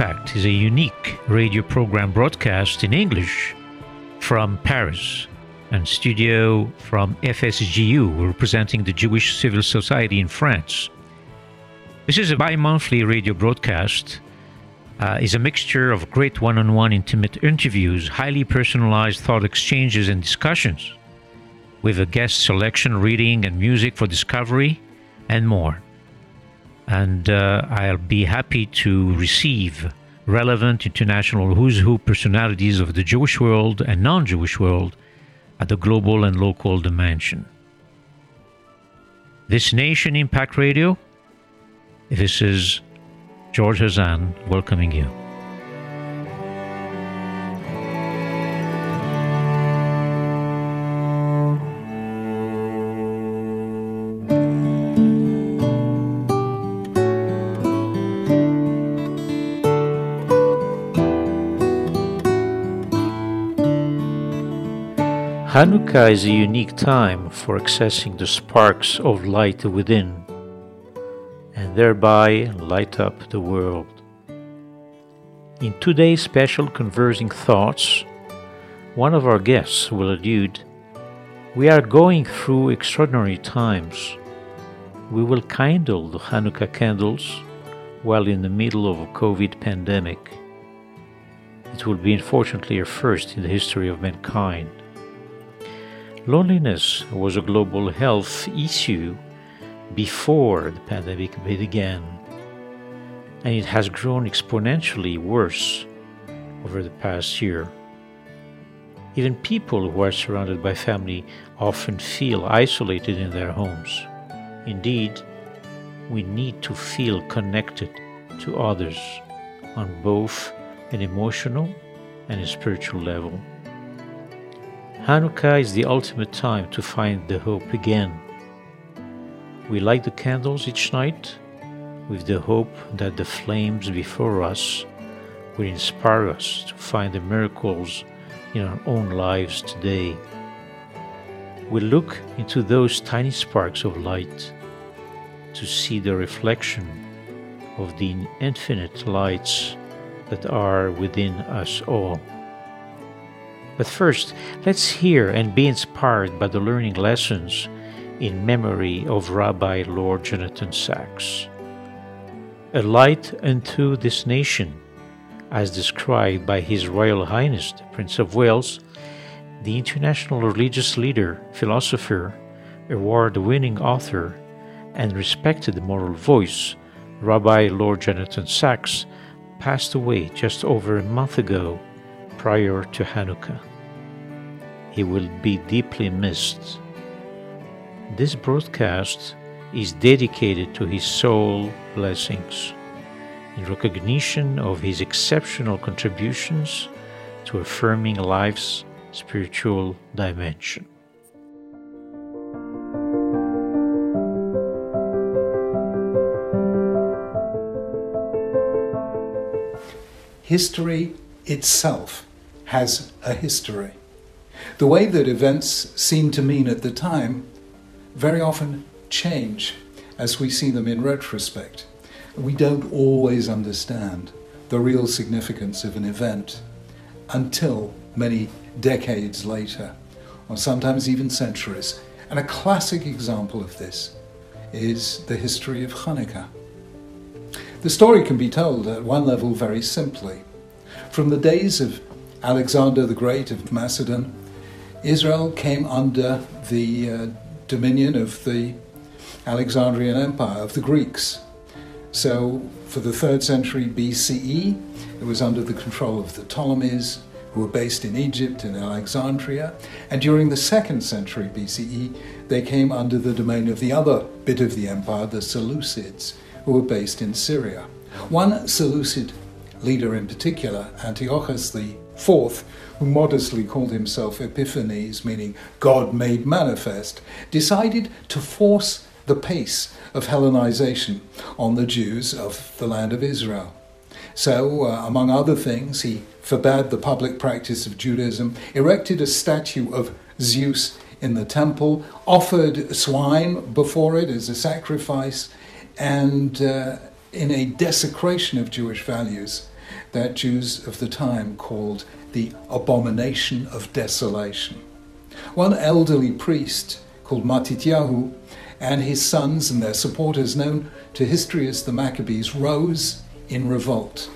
Impact is a unique radio program broadcast in English from Paris and studio from FSJU, representing the Jewish Civil Society in France. This is a bi monthly radio broadcast. Uh, is a mixture of great one-on-one intimate interviews, highly personalized thought exchanges and discussions, with a guest selection, reading, and music for discovery, and more and uh, I'll be happy to receive relevant international who's who personalities of the Jewish world and non Jewish world at the global and local dimension. This Nation Impact Radio, this is George Hazan welcoming you. Hanukkah is a unique time for accessing the sparks of light within and thereby light up the world. In today's special Conversing Thoughts, one of our guests will allude We are going through extraordinary times. We will kindle the Hanukkah candles while in the middle of a COVID pandemic. It will be unfortunately a first in the history of mankind. Loneliness was a global health issue before the pandemic began, and it has grown exponentially worse over the past year. Even people who are surrounded by family often feel isolated in their homes. Indeed, we need to feel connected to others on both an emotional and a spiritual level. Hanukkah is the ultimate time to find the hope again. We light the candles each night with the hope that the flames before us will inspire us to find the miracles in our own lives today. We look into those tiny sparks of light to see the reflection of the infinite lights that are within us all. But first, let's hear and be inspired by the learning lessons in memory of Rabbi Lord Jonathan Sacks. A light unto this nation, as described by His Royal Highness the Prince of Wales, the international religious leader, philosopher, award winning author, and respected moral voice, Rabbi Lord Jonathan Sacks, passed away just over a month ago prior to Hanukkah he will be deeply missed. This broadcast is dedicated to his soul blessings in recognition of his exceptional contributions to affirming life's spiritual dimension. History itself has a history. The way that events seem to mean at the time very often change as we see them in retrospect. We don't always understand the real significance of an event until many decades later, or sometimes even centuries. And a classic example of this is the history of Hanukkah. The story can be told at one level very simply. From the days of Alexander the Great of Macedon Israel came under the uh, dominion of the Alexandrian Empire, of the Greeks. So, for the third century BCE, it was under the control of the Ptolemies, who were based in Egypt and Alexandria. And during the second century BCE, they came under the domain of the other bit of the empire, the Seleucids, who were based in Syria. One Seleucid leader in particular, Antiochus IV, who modestly called himself Epiphanes, meaning God made manifest, decided to force the pace of Hellenization on the Jews of the land of Israel. So, uh, among other things, he forbade the public practice of Judaism, erected a statue of Zeus in the temple, offered swine before it as a sacrifice, and uh, in a desecration of Jewish values that Jews of the time called the abomination of desolation. One elderly priest called Matityahu and his sons and their supporters, known to history as the Maccabees, rose in revolt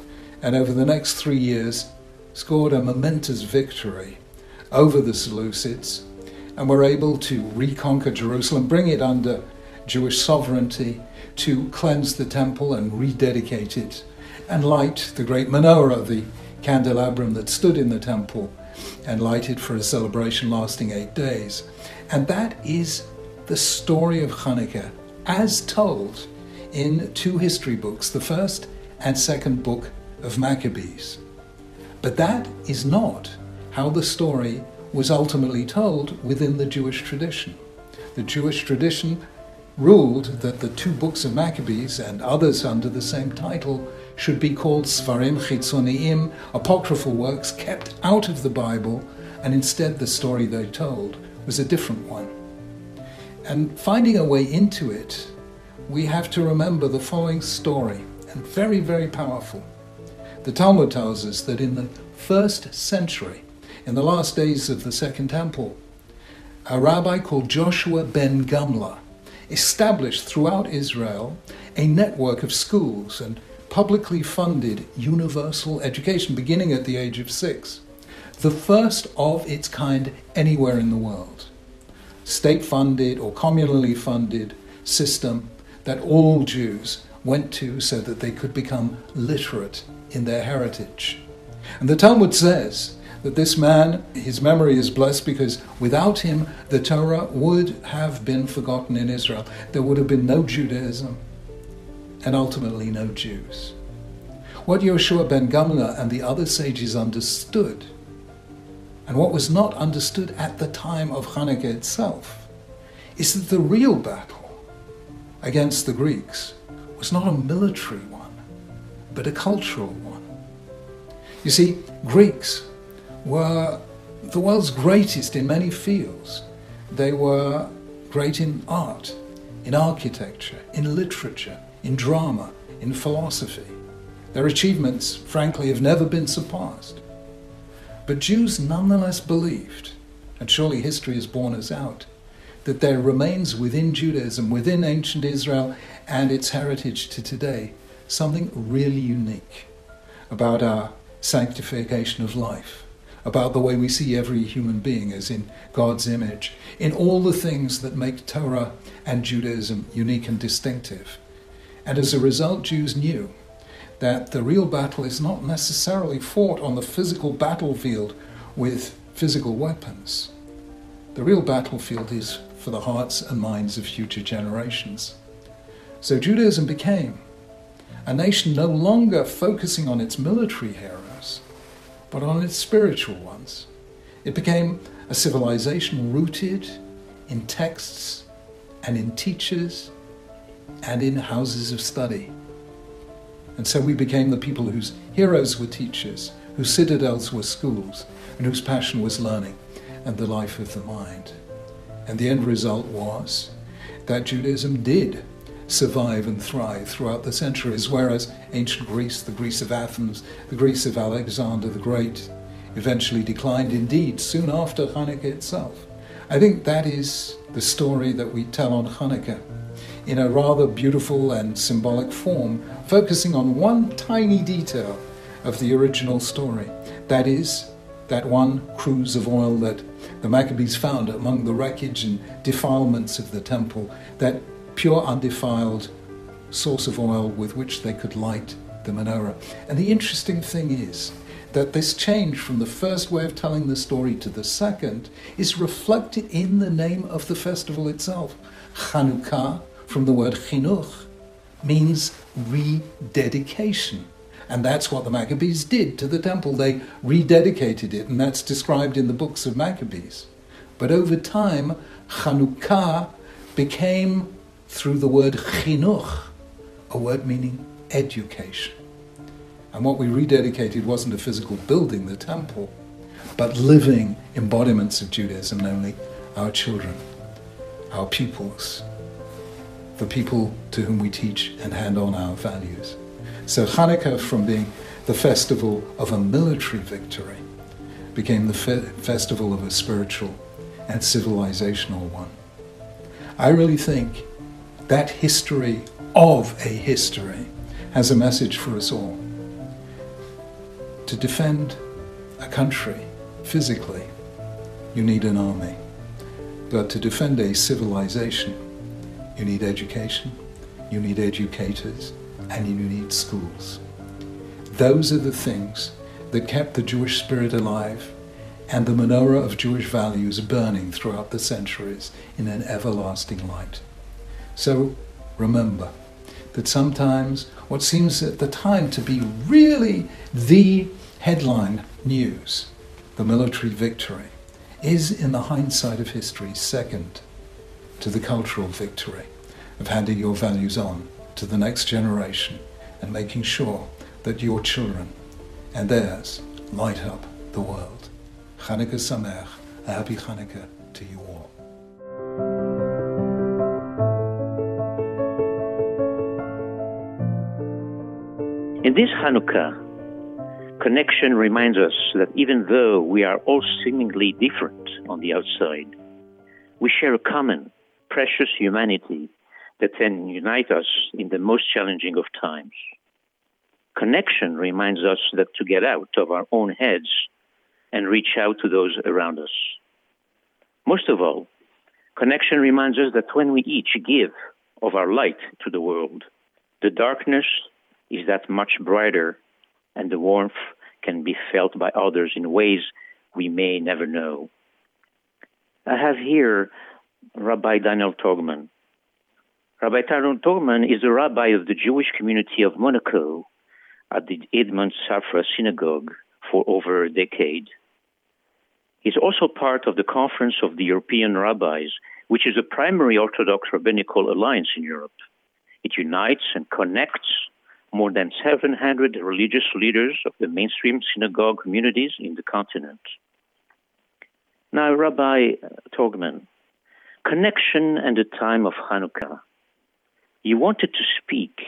and over the next three years scored a momentous victory over the Seleucids and were able to reconquer Jerusalem, bring it under Jewish sovereignty, to cleanse the temple and rededicate it, and light the great menorah, the candelabrum that stood in the temple, and lighted for a celebration lasting eight days. And that is the story of Hanukkah as told in two history books, the first and second book of Maccabees. But that is not how the story was ultimately told within the Jewish tradition. The Jewish tradition ruled that the two books of Maccabees and others under the same title should be called Svarim Chitzoniim, apocryphal works kept out of the Bible, and instead the story they told was a different one. And finding a way into it, we have to remember the following story, and very, very powerful. The Talmud tells us that in the first century, in the last days of the Second Temple, a rabbi called Joshua ben Gamla established throughout Israel a network of schools and publicly funded universal education beginning at the age of six, the first of its kind anywhere in the world. State funded or communally funded system that all Jews went to so that they could become literate in their heritage. And the Talmud says that this man, his memory is blessed because without him, the Torah would have been forgotten in Israel. There would have been no Judaism and ultimately no Jews. What Yoshua ben Gamla and the other sages understood, and what was not understood at the time of Hanukkah itself, is that the real battle against the Greeks was not a military one, but a cultural one. You see, Greeks were the world's greatest in many fields. They were great in art, in architecture, in literature, in drama, in philosophy. Their achievements, frankly, have never been surpassed. But Jews nonetheless believed, and surely history has borne us out, that there remains within Judaism, within ancient Israel and its heritage to today, something really unique about our sanctification of life about the way we see every human being as in God's image, in all the things that make Torah and Judaism unique and distinctive. And as a result, Jews knew that the real battle is not necessarily fought on the physical battlefield with physical weapons. The real battlefield is for the hearts and minds of future generations. So Judaism became a nation no longer focusing on its military heroes but on its spiritual ones. It became a civilization rooted in texts and in teachers and in houses of study. And so we became the people whose heroes were teachers, whose citadels were schools, and whose passion was learning and the life of the mind. And the end result was that Judaism did survive and thrive throughout the centuries, whereas ancient Greece, the Greece of Athens, the Greece of Alexander the Great, eventually declined indeed soon after Hanukkah itself. I think that is the story that we tell on Hanukkah in a rather beautiful and symbolic form, focusing on one tiny detail of the original story. That is, that one cruse of oil that the Maccabees found among the wreckage and defilements of the temple, that pure, undefiled source of oil with which they could light the menorah. And the interesting thing is that this change from the first way of telling the story to the second is reflected in the name of the festival itself. Chanukah, from the word chinuch, means rededication. And that's what the Maccabees did to the temple. They rededicated it, and that's described in the books of Maccabees. But over time, Chanukah became through the word chinuch, a word meaning education. And what we rededicated wasn't a physical building, the temple, but living embodiments of Judaism, namely our children, our pupils, the people to whom we teach and hand on our values. So Hanukkah, from being the festival of a military victory, became the fe- festival of a spiritual and civilizational one. I really think that history of a history has a message for us all. To defend a country physically, you need an army. But to defend a civilization, you need education, you need educators, and you need schools. Those are the things that kept the Jewish spirit alive and the menorah of Jewish values burning throughout the centuries in an everlasting light. So remember that sometimes what seems at the time to be really the headline news, the military victory, is in the hindsight of history second to the cultural victory of handing your values on to the next generation and making sure that your children and theirs light up the world. Chanukah Sameach, a happy Chanukah to you all. In this Hanukkah, connection reminds us that even though we are all seemingly different on the outside, we share a common, precious humanity that can unite us in the most challenging of times. Connection reminds us that to get out of our own heads and reach out to those around us. Most of all, connection reminds us that when we each give of our light to the world, the darkness is that much brighter and the warmth can be felt by others in ways we may never know. I have here Rabbi Daniel Togman. Rabbi Daniel Togman is a rabbi of the Jewish community of Monaco at the Edmond Safra Synagogue for over a decade. He's also part of the Conference of the European Rabbis, which is a primary Orthodox rabbinical alliance in Europe. It unites and connects more than 700 religious leaders of the mainstream synagogue communities in the continent. Now, Rabbi Togman, connection and the time of Hanukkah. You wanted to speak.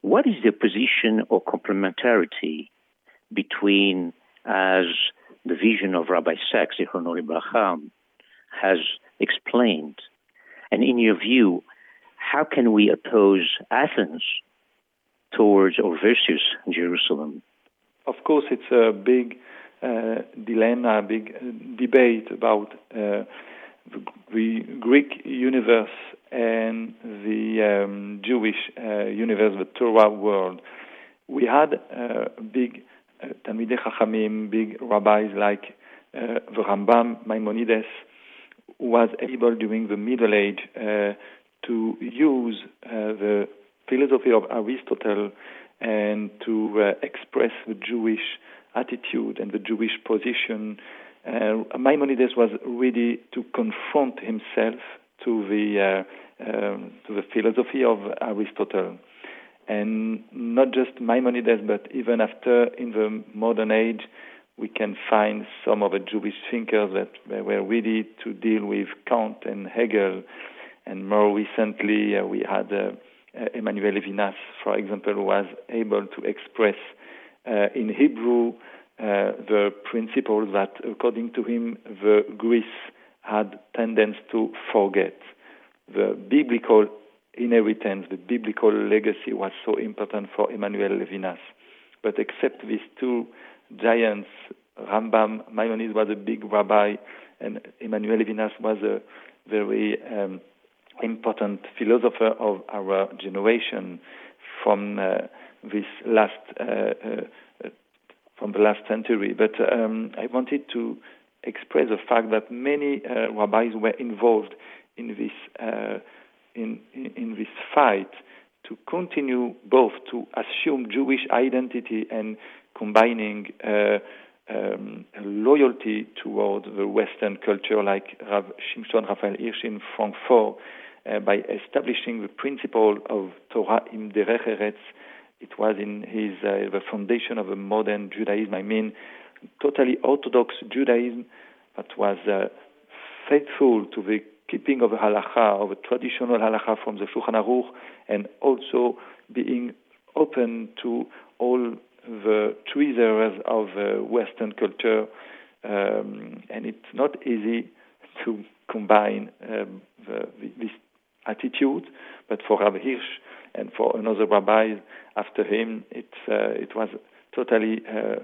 What is the position or complementarity between, as the vision of Rabbi Sacks, Zichrono Libracha, has explained, and in your view, how can we oppose Athens towards or versus Jerusalem? Of course, it's a big uh, dilemma, a big uh, debate about uh, the Greek universe and the um, Jewish uh, universe, the Torah world. We had uh, big uh, Talmidei Chachamim, big rabbis like the Rambam, Maimonides, who was able during the Middle Age to use the philosophy of Aristotle and to uh, express the Jewish attitude and the Jewish position. Uh, Maimonides was ready to confront himself to the uh, um, to the philosophy of Aristotle, and not just Maimonides, but even after in the modern age, we can find some of the Jewish thinkers that were ready to deal with Kant and Hegel, and more recently uh, we had uh, uh, Emmanuel Levinas, for example, was able to express uh, in Hebrew uh, the principle that, according to him, the Greeks had tendency to forget. The biblical inheritance, the biblical legacy was so important for Emmanuel Levinas. But except these two giants, Rambam, Maimonides was a big rabbi, and Emmanuel Levinas was a very um, important philosopher of our generation from uh, this last uh, uh, from the last century. But um, I wanted to express the fact that many uh, rabbis were involved in this uh, in, in, this fight to continue both to assume Jewish identity and combining uh, um, loyalty toward the Western culture, like Rav Shimshon Raphael Hirsch in Frankfurt uh, by establishing the principle of Torah im derech eretz. It was in his uh, the foundation of a modern Judaism. I mean, totally Orthodox Judaism that was uh, faithful to the keeping of the halacha, of a traditional halacha from the Shulchan Aruch, and also being open to all the tweezers of uh, Western culture. Um, and it's not easy to combine um, the, this attitude, but for Rav Hirsch and for another rabbi after him, it, uh, it was totally uh,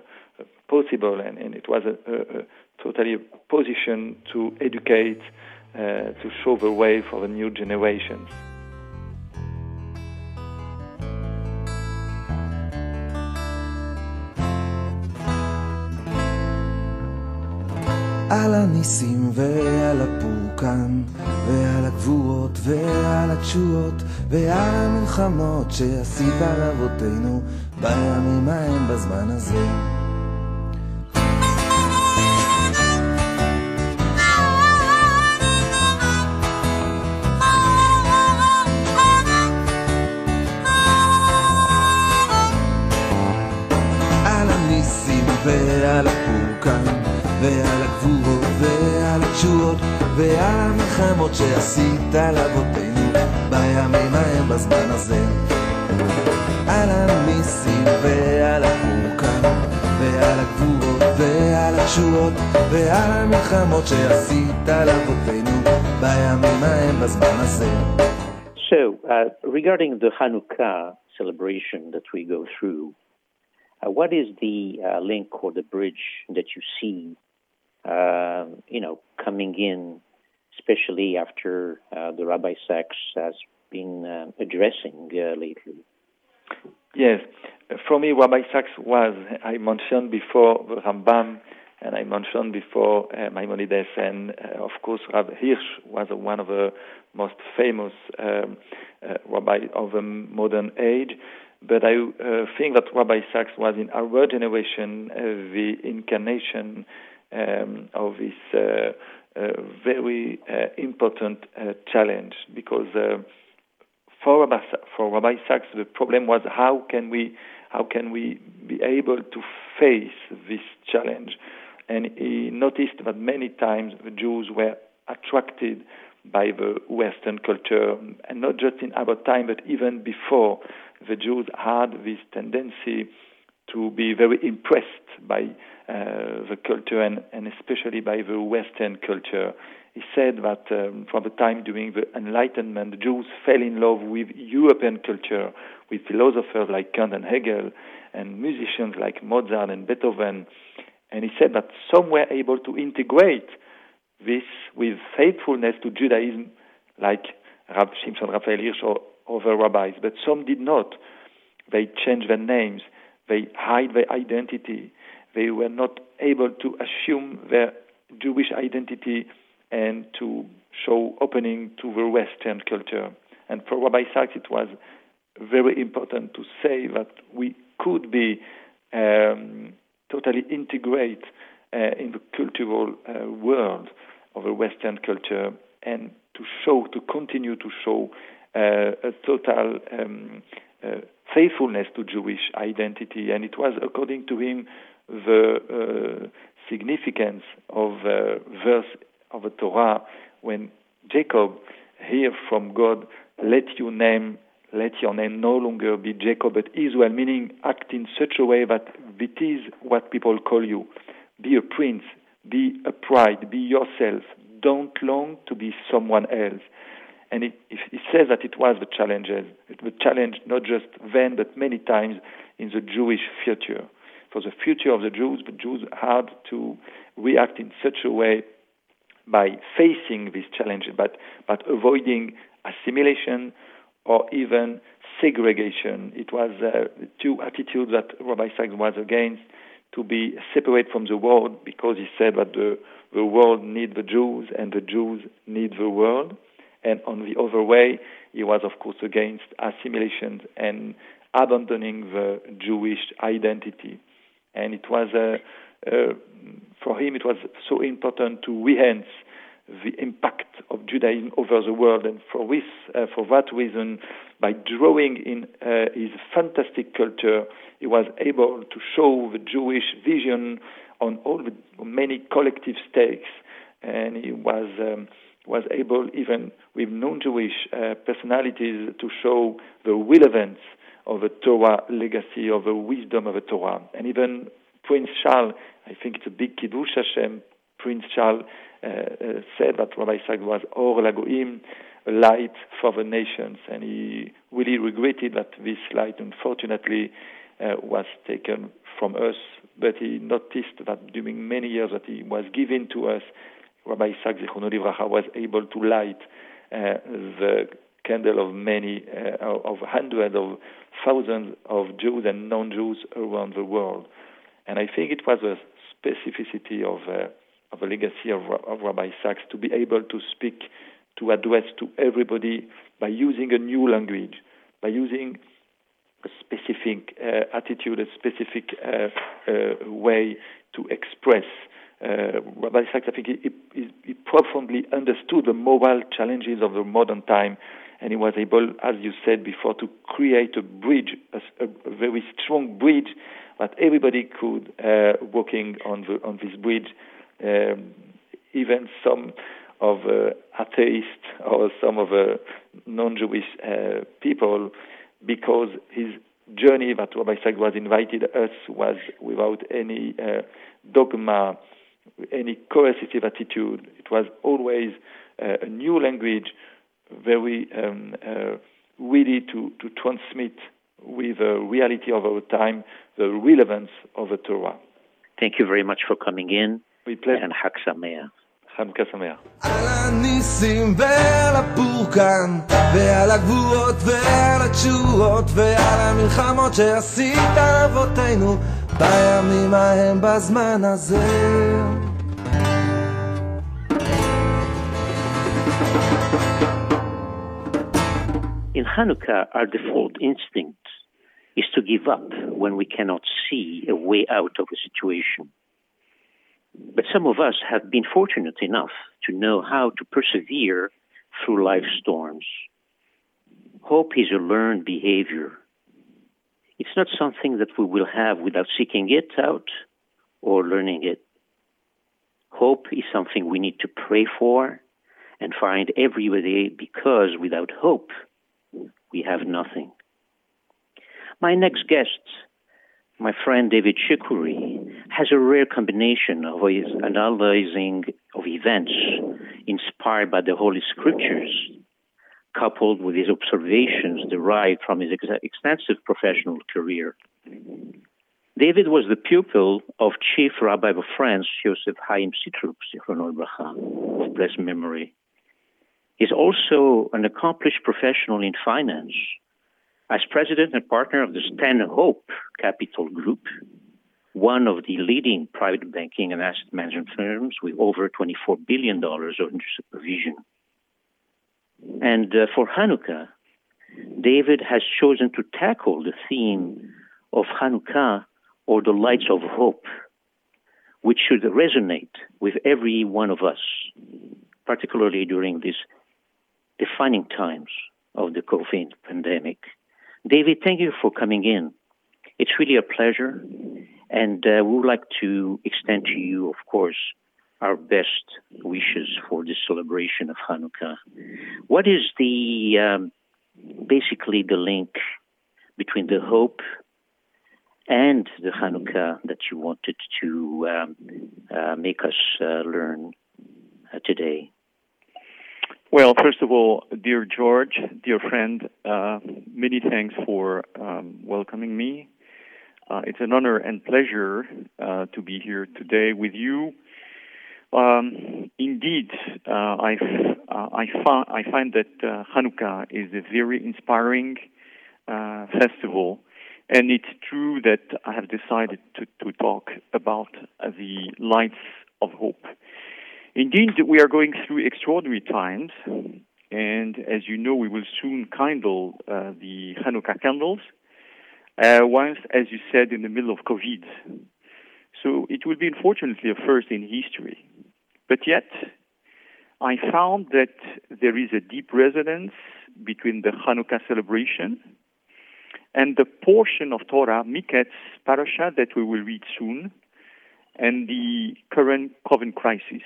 possible and, and, it was a, a, a totally a position to educate, uh, to show the way for the new generations. על הניסים ועל הפורקן ועל הגבורות ועל התשועות ועל המלחמות שעשית על אבותינו בימים ההם בזמן הזה. ועל הפורקן ועל הגבורות ועל התשועות ועל המלחמות שעשית לאבותינו בימים ההם בזמן הזה. על הניסים ועל הפורקן ועל הגבורות ועל התשועות ועל המלחמות שעשית לאבותינו בימים ההם בזמן הזה. So, uh, regarding the Hanukkah celebration that we go through, uh, what is the uh, link or the bridge that you see, uh, you know, coming in, especially after uh, the Rabbi Sacks has been uh, addressing lately? Yes, for me, Rabbi Sacks was, I mentioned before, the Rambam, and I mentioned before uh, Maimonides, and uh, of course, Rabbi Hirsch was one of the most famous um, uh, rabbi of the modern age. But I uh, think that Rabbi Sacks was in our generation uh, the incarnation um, of this uh, very important challenge because for Rabbi, for Rabbi Sacks, the problem was how can we how can we be able to face this challenge? And he noticed that many times the Jews were attracted by the Western culture, and not just in our time, but even before, the Jews had this tendency to be very impressed by uh, the culture and, and especially by the Western culture. He said that um, from the time during the Enlightenment, the Jews fell in love with European culture, with philosophers like Kant and Hegel, and musicians like Mozart and Beethoven. And he said that some were able to integrate this with faithfulness to Judaism, like Rav Shimshon Raphael Hirsch or other rabbis, but some did not. They changed their names, they hide their identity, they were not able to assume their Jewish identity and to show opening to the Western culture. And for Rabbi Sacks, it was very important to say that we could be um, totally integrate uh, in the cultural uh, world of a Western culture and to show, to continue to show uh, a total um, uh, faithfulness to Jewish identity. And it was, according to him, the uh, significance of uh, verse of the Torah when Jacob hear from God, let your name let your name no longer be Jacob but Israel, meaning act in such a way that it is what people call you. Be a prince, be a pride, be yourself. Don't long to be someone else. And it, it says that it was the challenge, the challenge not just then but many times in the Jewish future. For the future of the Jews, the Jews had to react in such a way by facing this challenge, but, but avoiding assimilation or even segregation. It was uh, two attitudes that Rabbi Sacks was against to be separate from the world because he said that the, the world needs the Jews and the Jews need the world. And on the other way, he was, of course, against assimilation and abandoning the Jewish identity. And it was uh, uh, for him, it was so important to enhance the impact of Judaism over the world, and for this, uh, for that reason, by drawing in uh, his fantastic culture, he was able to show the Jewish vision on all the many collective stakes, and he was um, was able, even with non-Jewish uh, personalities, to show the relevance of the Torah legacy, of the wisdom of the Torah. And even Prince Charles, I think it's a big Kiddush Hashem, Prince Charles uh, uh, said that Rabbi Sacks was Or Lagoim, a light for the nations, and he really regretted that this light, unfortunately, uh, was taken from us. But he noticed that during many years that he was given to us, Rabbi Sacks was able to light uh, the candle of many, uh, of hundreds of thousands of Jews and non-Jews around the world. And I think it was a specificity of, uh, of the legacy of, of Rabbi Sacks to be able to speak, to address to everybody by using a new language, by using a specific uh, attitude, a specific uh, uh, way to express. Uh, Rabbi Sacks, I think, he, he, he profoundly understood the moral challenges of the modern time and he was able, as you said before, to create a bridge, a, a very strong bridge that everybody could uh, walking on the on this bridge. Um, even some of uh, atheists or some of the non-Jewish uh, people, because his journey that Rabbi was invited us was without any uh, dogma, any coercive attitude. It was always uh, a new language very um, uh, ready to, to transmit with the reality of our time the relevance of the Torah. Thank you very much for coming in. We pleasure. And Chag Sameach. חנוכה שמח. על הניסים ועל הפורקן, ועל הגבורות ועל התשועות, ועל המלחמות שעשית אבותינו, בימים ההם בזמן הזה. Hanukkah, our default instinct is to give up when we cannot see a way out of a situation. But some of us have been fortunate enough to know how to persevere through life's storms. Hope is a learned behavior. It's not something that we will have without seeking it out or learning it. Hope is something we need to pray for and find every day because without hope, we have nothing. My next guest, my friend David Shukuri, has a rare combination of his analyzing of events inspired by the Holy Scriptures, coupled with his observations derived from his ex- extensive professional career. David was the pupil of Chief Rabbi of France, Joseph Chaim Sitruk, of blessed memory. He's also an accomplished professional in finance. As president and partner of the Stanhope Capital Group, one of the leading private banking and asset management firms with over $24 billion under supervision. And uh, for Hanukkah, David has chosen to tackle the theme of Hanukkah or the lights of hope, which should resonate with every one of us, particularly during this defining times of the COVID pandemic. David, thank you for coming in. It's really a pleasure, and uh, we would like to extend to you, of course, our best wishes for the celebration of Hanukkah. What is the um, basically the link between the hope and the Hanukkah that you wanted to um, uh, make us uh, learn uh, today? Well, first of all, dear George, dear friend, uh, many thanks for um, welcoming me. Uh, it's an honor and pleasure uh, to be here today with you. Um, indeed, uh, I, uh, I, I, find that uh, Hanukkah is a very inspiring festival, and it's true that I have decided to, to talk about the lights of hope. Indeed, we are going through extraordinary times, and as you know, we will soon kindle uh, the Hanukkah candles. Uh, once, as you said, in the middle of COVID. So it will be unfortunately a first in history. But yet, I found that there is a deep resonance between the Hanukkah celebration and the portion of Torah, Miketz parasha, that we will read soon, and the current COVID crisis.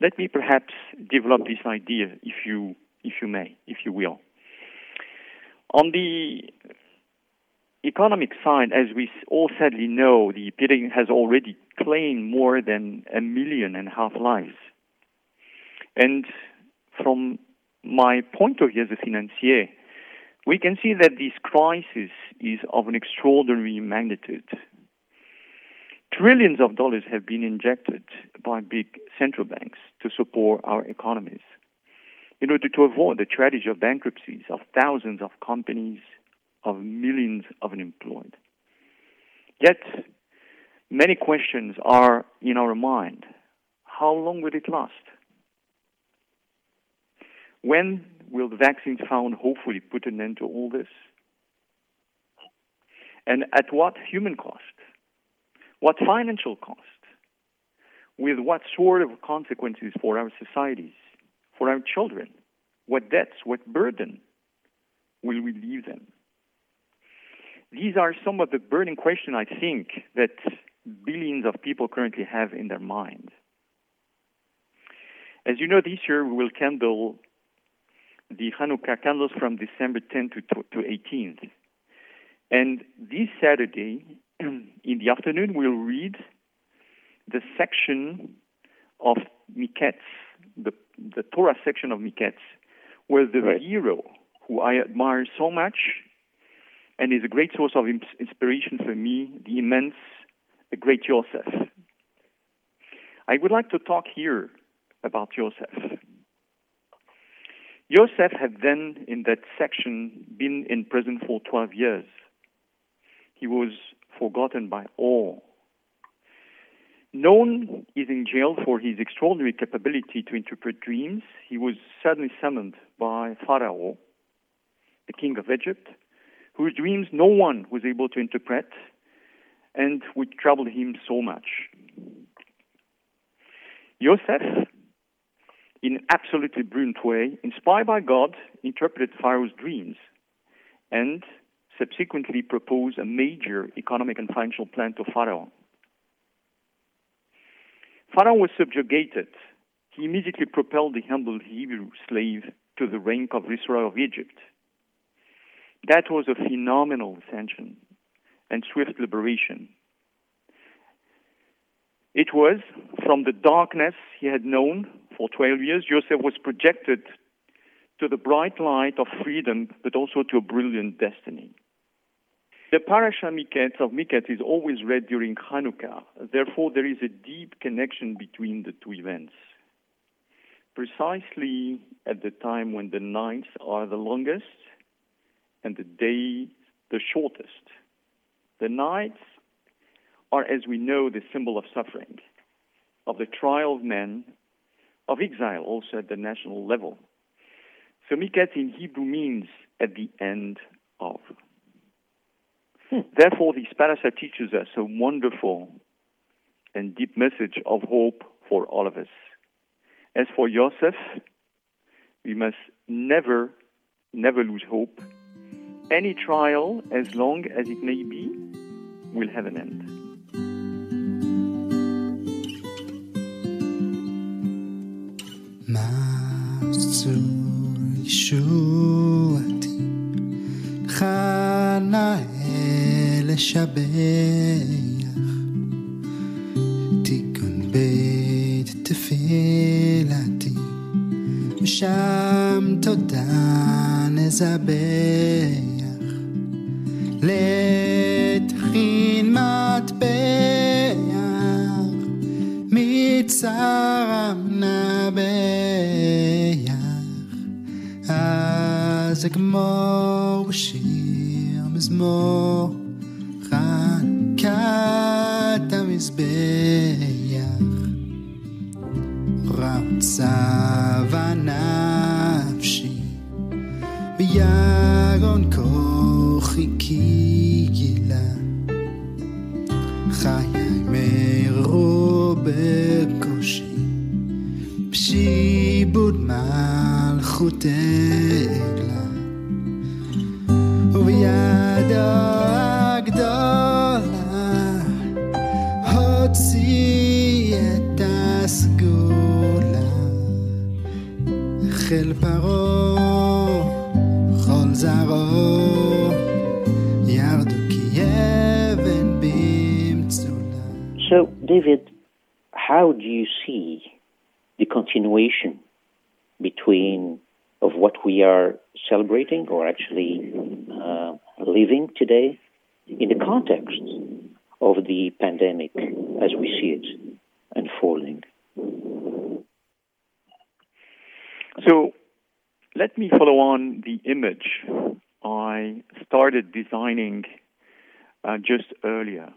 let me perhaps develop this idea, if you, if you may, if you will. On the economic side, as we all sadly know, the epidemic has already claimed more than a million and a half lives. And from my point of view as a financier, we can see that this crisis is of an extraordinary magnitude. Trillions of dollars have been injected by big central banks to support our economies in order to avoid the tragedy of bankruptcies of thousands of companies, of millions of unemployed. Yet, many questions are in our mind. How long will it last? When will the vaccines found hopefully put an end to all this? And at what human cost? What financial cost? With what sort of consequences for our societies, for our children? What debts, what burden will we leave them? These are some of the burning questions I think that billions of people currently have in their mind. As you know, this year we will candle the Hanukkah candles from December 10th to, to 18th. And this Saturday, in the afternoon, we'll read the section of Miketz, the, the Torah section of Miketz, where the right. hero, who I admire so much and is a great source of inspiration for me, the immense, the great Joseph. I would like to talk here about Joseph. Joseph had then, in that section, been in prison for 12 years. He was forgotten by all. Known is in jail for his extraordinary capability to interpret dreams. He was suddenly summoned by Pharaoh, the king of Egypt, whose dreams no one was able to interpret and which troubled him so much. Joseph in an absolutely brilliant way, inspired by God, interpreted Pharaoh's dreams and subsequently proposed a major economic and financial plan to Pharaoh. Pharaoh was subjugated. He immediately propelled the humble Hebrew slave to the rank of Viceroy of Egypt. That was a phenomenal ascension and swift liberation. It was from the darkness he had known for 12 years, Joseph was projected to the bright light of freedom, but also to a brilliant destiny. The parasha Miketz of Miketz is always read during Hanukkah. Therefore, there is a deep connection between the two events. Precisely at the time when the nights are the longest and the day the shortest. The nights are, as we know, the symbol of suffering, of the trial of men of exile also at the national level. So Miketz in Hebrew means at the end of. Therefore, the Parasha teaches us a wonderful and deep message of hope for all of us. As for Joseph, we must never, never lose hope. Any trial, as long as it may be, will have an end. Master Yeshua, לשבח, תיקון בית תפילתי, ושם תודה נזבח, לתחין מטבח, מצרם נבח. אז אגמור בשיר מזמור חיל פרעה, כל זרעו, ירדו כי אבן במצולה. So, David, how do you see the continuation between of what we are celebrating or actually uh, living today in the context of the pandemic as we see it unfolding? So let me follow on the image I started designing uh, just earlier.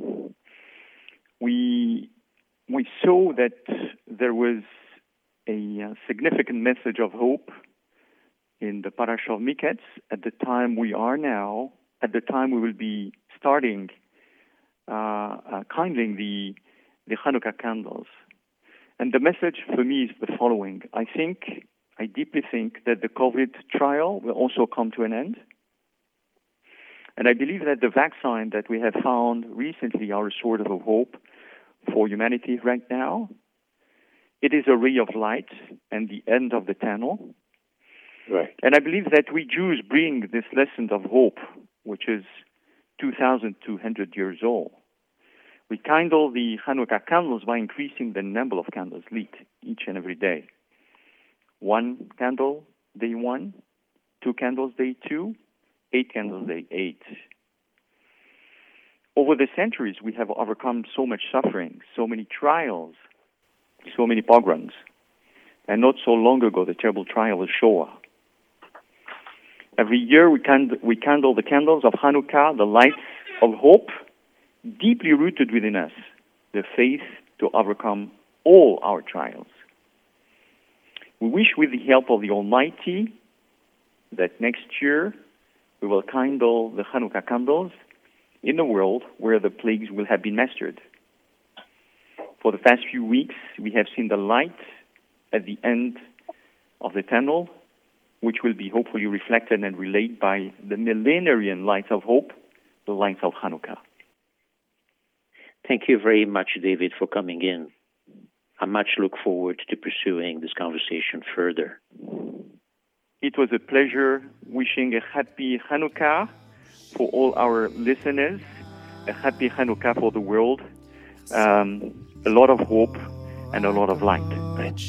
We we saw that there was a uh, significant message of hope in the Parashah of Miketz at the time we are now, at the time we will be starting uh, uh, kindling the, the Hanukkah candles. And the message for me is the following. I think, I deeply think that the COVID trial will also come to an end. And I believe that the vaccine that we have found recently are a sort of a hope for humanity right now. It is a ray of light and the end of the tunnel. Right. And I believe that we Jews bring this lesson of hope, which is 2,200 years old. We kindle the Hanukkah candles by increasing the number of candles lit each and every day. One candle day one, two candles day two, eight candles day eight. Over the centuries, we have overcome so much suffering, so many trials, so many pogroms, and not so long ago, the terrible trial of Shoah. Every year, we, we candle the candles of Hanukkah, the lights of hope, deeply rooted within us, the faith to overcome all our trials. We wish, with the help of the Almighty, that next year we will kindle the Hanukkah candles in a world where the plagues will have been mastered. For the past few weeks, we have seen the light at the end of the tunnel, which will be hopefully reflected and relayed by the millenarian lights of hope, the lights of Hanukkah. Thank you very much, David, for coming in. I much look forward to pursuing this conversation further. It was a pleasure wishing a happy Hanukkah for all our listeners, a happy Hanukkah for the world, um, a lot of hope and a lot of light. Right.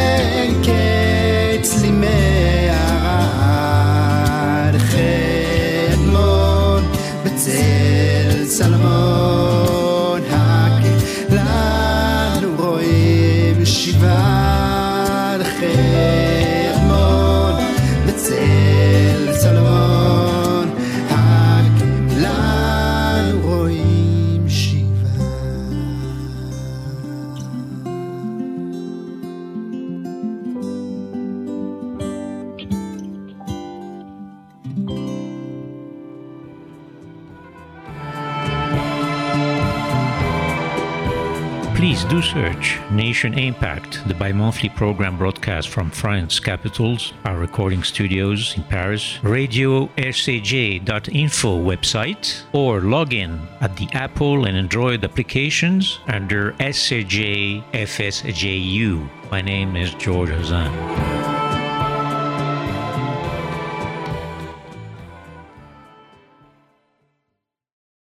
Nation Impact, the bi monthly program broadcast from France capitals, our recording studios in Paris, radio rcj.info website, or log in at the Apple and Android applications under SCJ FSJU. My name is George Hazan.